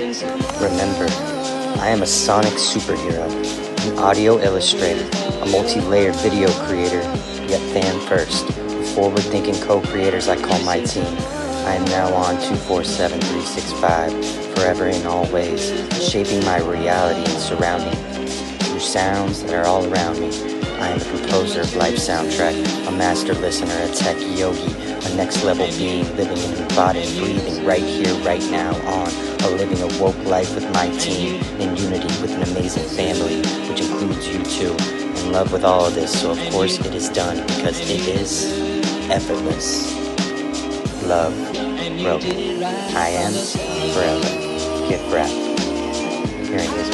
Remember, I am a sonic superhero, an audio illustrator, a multi layered video creator, yet fan first. The forward thinking co creators I call my team. I am now on 247365, forever in all ways, shaping my reality and surrounding through sounds that are all around me. I am a composer of life soundtrack, a master listener, a tech yogi, a next level being living in your body and breathing right here, right now, on woke life with my team, in unity with an amazing family, which includes you too, in love with all of this. So, of course, it is done because it is effortless. Love, broken. I am forever. Give breath. Hearing is bleeding.